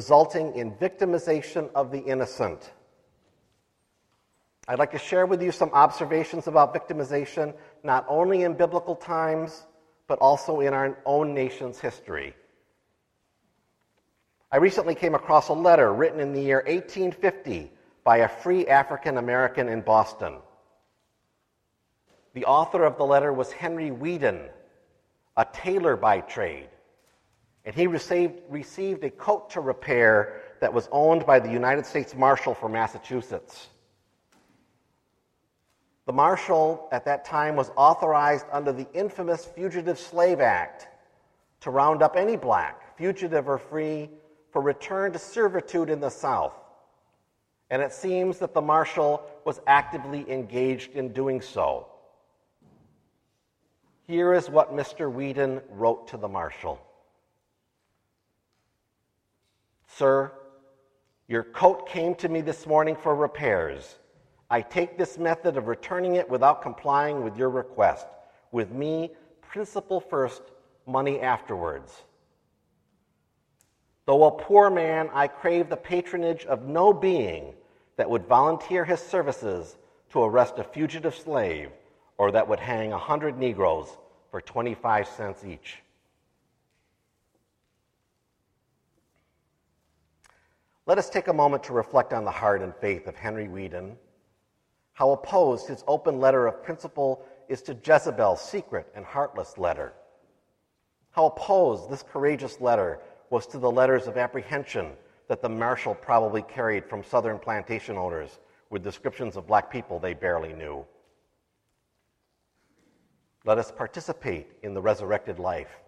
resulting in victimization of the innocent. I'd like to share with you some observations about victimization, not only in biblical times, but also in our own nation's history. I recently came across a letter written in the year 1850 by a free African American in Boston. The author of the letter was Henry Whedon, a tailor by trade, and he received, received a coat to repair that was owned by the United States Marshal for Massachusetts. The Marshal at that time was authorized under the infamous Fugitive Slave Act to round up any black, fugitive or free, for return to servitude in the South. And it seems that the Marshal was actively engaged in doing so. Here is what Mr. Whedon wrote to the Marshal Sir, your coat came to me this morning for repairs. I take this method of returning it without complying with your request. With me, principle first, money afterwards. Though a poor man, I crave the patronage of no being that would volunteer his services to arrest a fugitive slave or that would hang a hundred Negroes for 25 cents each. Let us take a moment to reflect on the heart and faith of Henry Whedon, how opposed his open letter of principle is to Jezebel's secret and heartless letter. How opposed this courageous letter was to the letters of apprehension that the marshal probably carried from southern plantation owners with descriptions of black people they barely knew. Let us participate in the resurrected life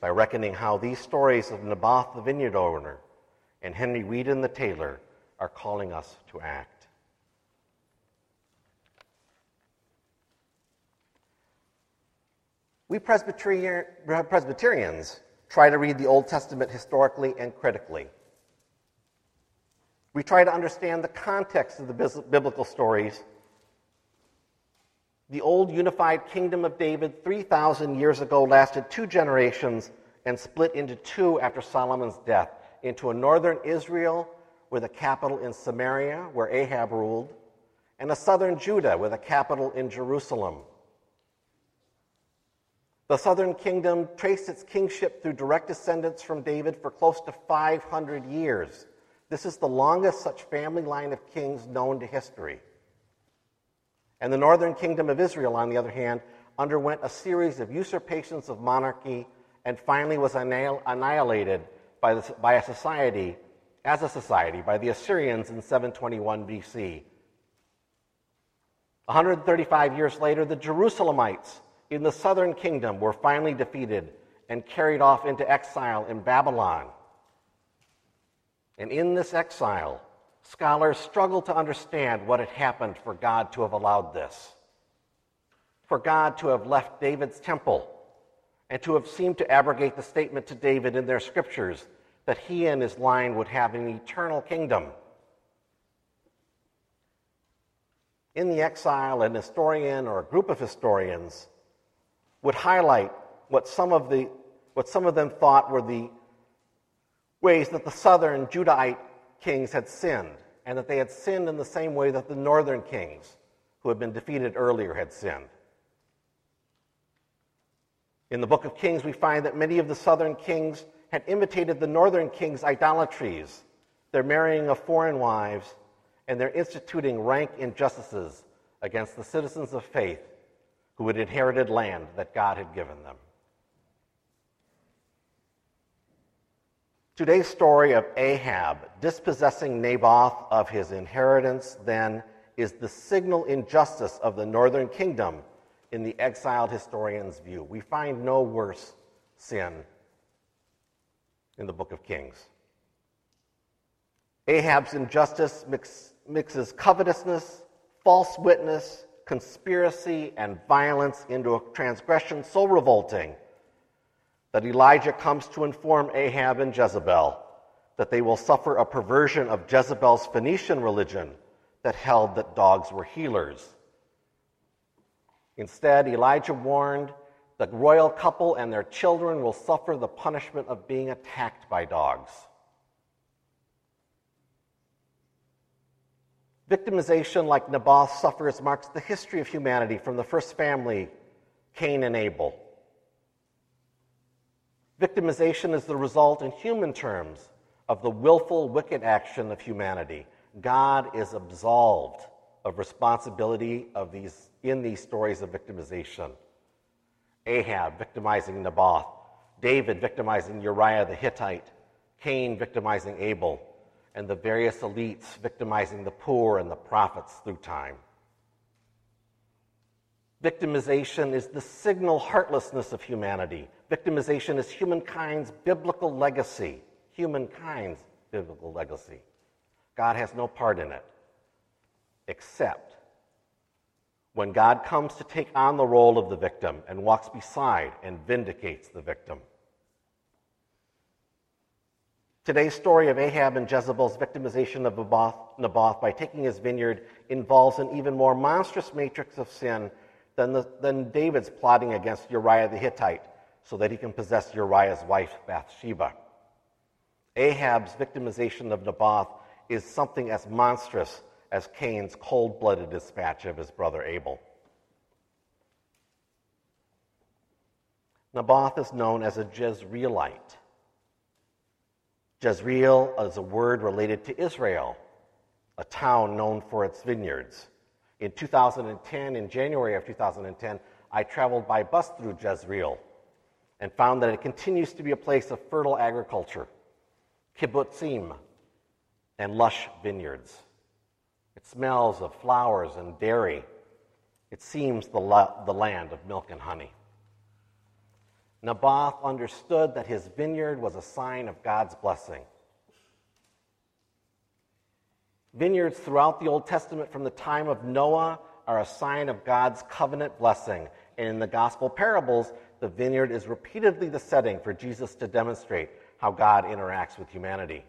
by reckoning how these stories of Naboth the vineyard owner and Henry Whedon the tailor are calling us to act. We Presbyterians try to read the Old Testament historically and critically. We try to understand the context of the biblical stories. The old unified kingdom of David, 3,000 years ago, lasted two generations and split into two after Solomon's death into a northern Israel with a capital in Samaria, where Ahab ruled, and a southern Judah with a capital in Jerusalem. The southern kingdom traced its kingship through direct descendants from David for close to 500 years. This is the longest such family line of kings known to history. And the northern kingdom of Israel, on the other hand, underwent a series of usurpations of monarchy and finally was annihilated by, the, by a society, as a society, by the Assyrians in 721 BC. 135 years later, the Jerusalemites in the southern kingdom were finally defeated and carried off into exile in Babylon. And in this exile, scholars struggle to understand what had happened for God to have allowed this. For God to have left David's temple and to have seemed to abrogate the statement to David in their scriptures that he and his line would have an eternal kingdom. In the exile, an historian or a group of historians would highlight what some of, the, what some of them thought were the ways that the southern Judahite kings had sinned, and that they had sinned in the same way that the northern kings, who had been defeated earlier, had sinned. In the book of Kings, we find that many of the southern kings had imitated the northern kings' idolatries, their marrying of foreign wives, and their instituting rank injustices against the citizens of faith who had inherited land that God had given them. Today's story of Ahab dispossessing Naboth of his inheritance, then, is the signal injustice of the northern kingdom in the exiled historian's view. We find no worse sin in the book of Kings. Ahab's injustice mix, mixes covetousness, false witness, conspiracy and violence into a transgression so revolting that Elijah comes to inform Ahab and Jezebel that they will suffer a perversion of Jezebel's Phoenician religion that held that dogs were healers. Instead, Elijah warned the royal couple and their children will suffer the punishment of being attacked by dogs. Victimization, like Naboth suffers, marks the history of humanity from the first family, Cain and Abel. Victimization is the result, in human terms, of the willful, wicked action of humanity. God is absolved of responsibility of these, in these stories of victimization. Ahab victimizing Naboth, David victimizing Uriah the Hittite, Cain victimizing Abel, and the various elites victimizing the poor and the prophets through time. Victimization is the signal heartlessness of humanity. Victimization is humankind's biblical legacy. Humankind's biblical legacy. God has no part in it, except when God comes to take on the role of the victim and walks beside and vindicates the victim. Today's story of Ahab and Jezebel's victimization of Naboth by taking his vineyard involves an even more monstrous matrix of sin than, the, than David's plotting against Uriah the Hittite so that he can possess Uriah's wife, Bathsheba. Ahab's victimization of Naboth is something as monstrous as Cain's cold blooded dispatch of his brother Abel. Naboth is known as a Jezreelite. Jezreel is a word related to Israel, a town known for its vineyards. In 2010, in January of 2010, I traveled by bus through Jezreel and found that it continues to be a place of fertile agriculture, kibbutzim, and lush vineyards. Smells of flowers and dairy. It seems the, the land of milk and honey. Naboth understood that his vineyard was a sign of God's blessing. Vineyards throughout the Old Testament from the time of Noah are a sign of God's covenant blessing. And in the gospel parables, the vineyard is repeatedly the setting for Jesus to demonstrate how God interacts with humanity.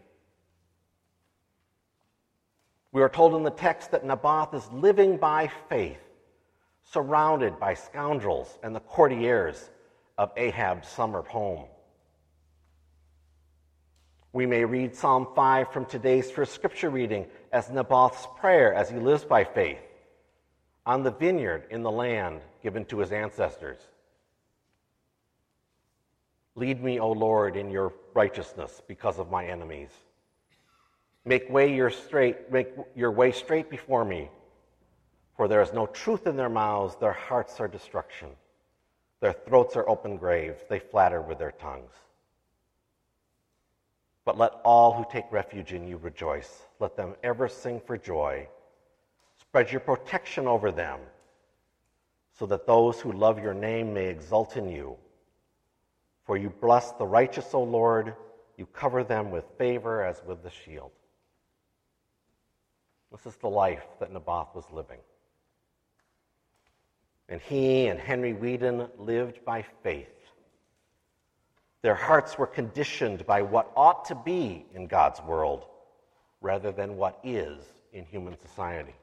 We are told in the text that Naboth is living by faith, surrounded by scoundrels and the courtiers of Ahab's summer home. We may read Psalm 5 from today's first scripture reading as Naboth's prayer as he lives by faith on the vineyard in the land given to his ancestors. Lead me, O Lord, in your righteousness because of my enemies. Make way your straight, make your way straight before me, for there is no truth in their mouths, their hearts are destruction. Their throats are open graves, they flatter with their tongues. But let all who take refuge in you rejoice. Let them ever sing for joy. Spread your protection over them, so that those who love your name may exult in you. For you bless the righteous, O Lord. You cover them with favor as with the shield. This is the life that Naboth was living. And he and Henry Whedon lived by faith. Their hearts were conditioned by what ought to be in God's world rather than what is in human society.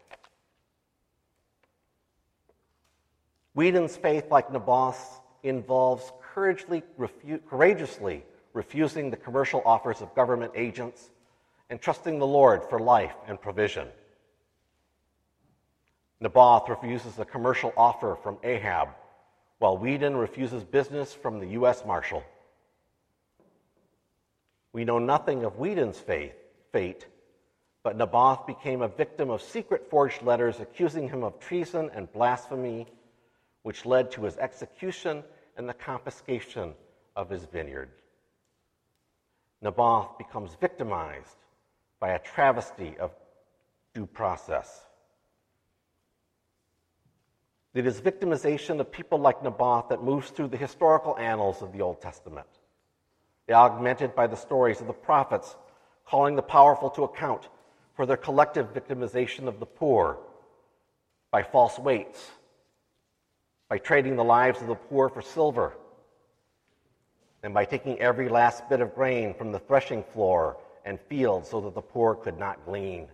Whedon's faith, like Naboth's, involves refu- courageously refusing the commercial offers of government agents and trusting the Lord for life and provision. Naboth refuses a commercial offer from Ahab, while Whedon refuses business from the U.S. Marshal. We know nothing of Whedon's faith, fate, but Naboth became a victim of secret forged letters accusing him of treason and blasphemy, which led to his execution and the confiscation of his vineyard. Naboth becomes victimized by a travesty of due process. It is victimization of people like Naboth that moves through the historical annals of the Old Testament. They augmented by the stories of the prophets calling the powerful to account for their collective victimization of the poor by false weights, by trading the lives of the poor for silver, and by taking every last bit of grain from the threshing floor and fields so that the poor could not glean.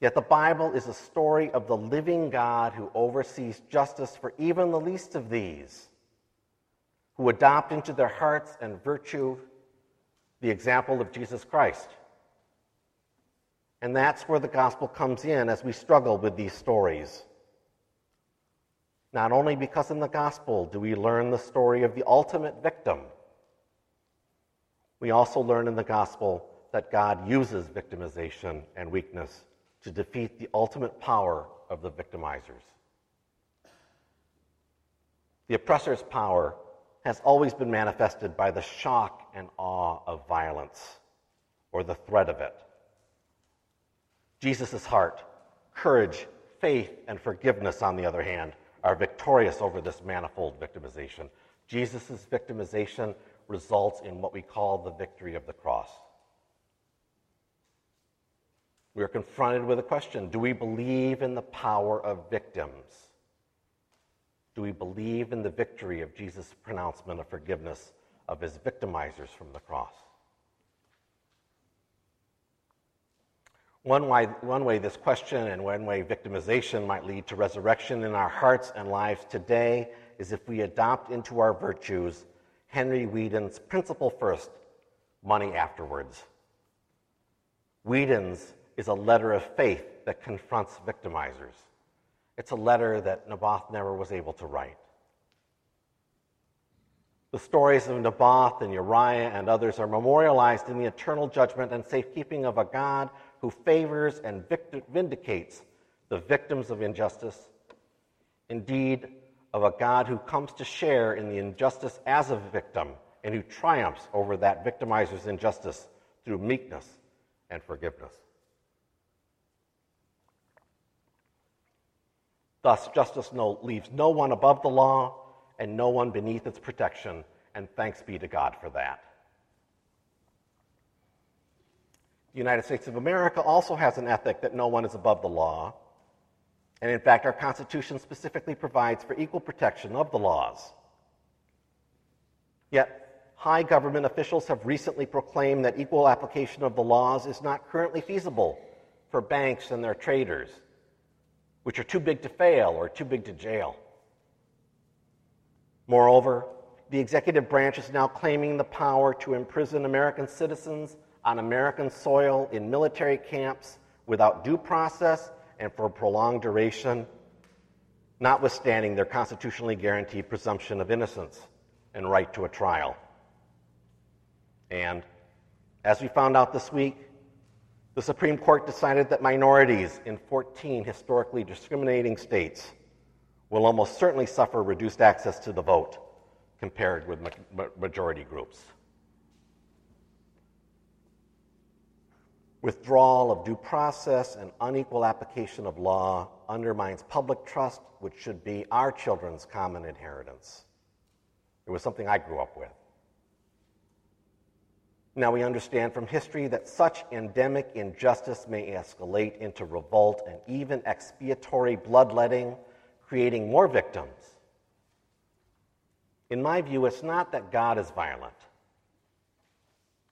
Yet the Bible is a story of the living God who oversees justice for even the least of these, who adopt into their hearts and virtue the example of Jesus Christ, And that's where the gospel comes in as we struggle with these stories. Not only because in the gospel do we learn the story of the ultimate victim, we also learn in the gospel that God uses victimization and weakness to defeat the ultimate power of the victimizers. The oppressor's power has always been manifested by the shock and awe of violence or the threat of it. Jesus' heart, courage, faith, and forgiveness, on the other hand, are victorious over this manifold victimization. Jesus' victimization results in what we call the victory of the cross. We are confronted with a question Do we believe in the power of victims? Do we believe in the victory of Jesus' pronouncement of forgiveness of his victimizers from the cross? One way, one way this question and one way victimization might lead to resurrection in our hearts and lives today is if we adopt into our virtues Henry Whedon's principle first, money afterwards. Whedon's is a letter of faith that confronts victimizers. It's a letter that Naboth never was able to write. The stories of Naboth and Uriah and others are memorialized in the eternal judgment and safekeeping of a God who favors and vindicates the victims of injustice. Indeed, of a God who comes to share in the injustice as a victim and who triumphs over that victimizer's injustice through meekness and forgiveness. Thus, justice no, leaves no one above the law and no one beneath its protection, and thanks be to God for that. The United States of America also has an ethic that no one is above the law. And in fact, our Constitution specifically provides for equal protection of the laws. Yet, high government officials have recently proclaimed that equal application of the laws is not currently feasible for banks and their traders which are too big to fail or too big to jail. Moreover, the executive branch is now claiming the power to imprison American citizens on American soil in military camps without due process and for a prolonged duration, notwithstanding their constitutionally guaranteed presumption of innocence and right to a trial. And as we found out this week, the Supreme Court decided that minorities in 14 historically discriminating states will almost certainly suffer reduced access to the vote compared with majority groups. Withdrawal of due process and unequal application of law undermines public trust, which should be our children's common inheritance. It was something I grew up with. Now we understand from history that such endemic injustice may escalate into revolt and even expiatory bloodletting, creating more victims. In my view, it's not that God is violent.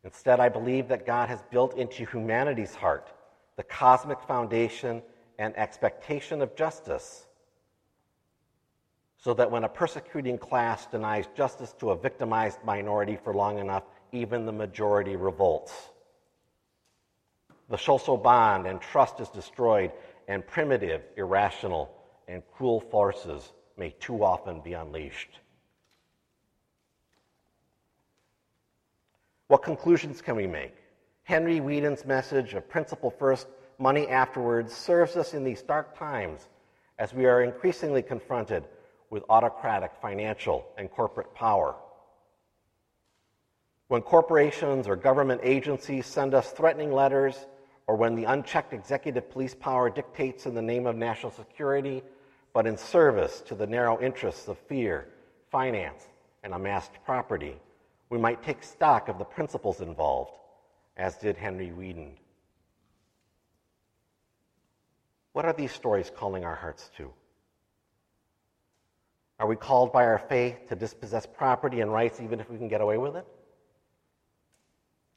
Instead, I believe that God has built into humanity's heart the cosmic foundation and expectation of justice. So that when a persecuting class denies justice to a victimized minority for long enough, even the majority revolts. The social bond and trust is destroyed, and primitive, irrational, and cruel forces may too often be unleashed. What conclusions can we make? Henry Whedon's message of principle first, money afterwards serves us in these dark times as we are increasingly confronted with autocratic financial and corporate power. When corporations or government agencies send us threatening letters, or when the unchecked executive police power dictates in the name of national security, but in service to the narrow interests of fear, finance, and amassed property, we might take stock of the principles involved, as did Henry Whedon. What are these stories calling our hearts to? Are we called by our faith to dispossess property and rights even if we can get away with it?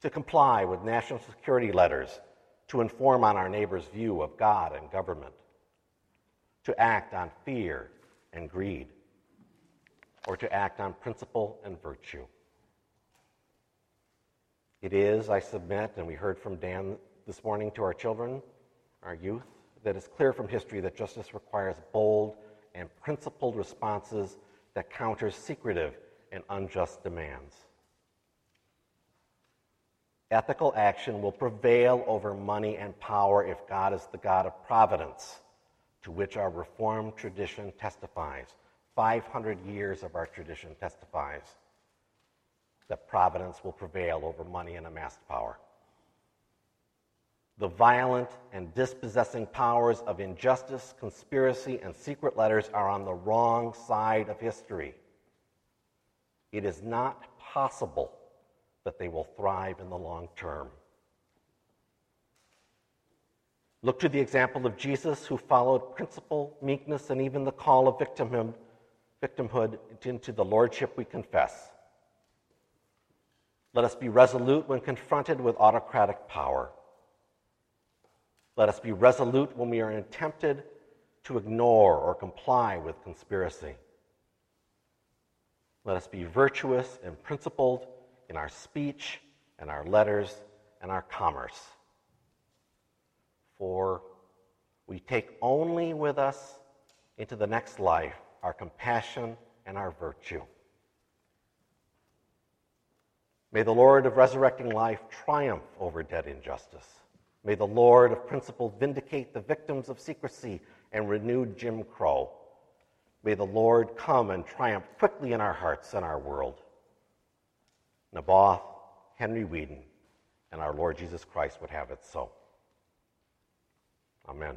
to comply with national security letters to inform on our neighbor's view of God and government, to act on fear and greed, or to act on principle and virtue. It is, I submit, and we heard from Dan this morning to our children, our youth, that it's clear from history that justice requires bold and principled responses that counter secretive and unjust demands. Ethical action will prevail over money and power if God is the God of providence, to which our Reformed tradition testifies. 500 years of our tradition testifies that providence will prevail over money and amassed power. The violent and dispossessing powers of injustice, conspiracy, and secret letters are on the wrong side of history. It is not possible that they will thrive in the long term. Look to the example of Jesus, who followed principle, meekness, and even the call of victimhood, into the lordship we confess. Let us be resolute when confronted with autocratic power. Let us be resolute when we are tempted to ignore or comply with conspiracy. Let us be virtuous and principled in our speech and our letters and our commerce. For we take only with us into the next life our compassion and our virtue. May the Lord of resurrecting life triumph over dead injustice. May the Lord of principle vindicate the victims of secrecy and renewed Jim Crow. May the Lord come and triumph quickly in our hearts and our world. Naboth, Henry Whedon, and our Lord Jesus Christ would have it so. Amen.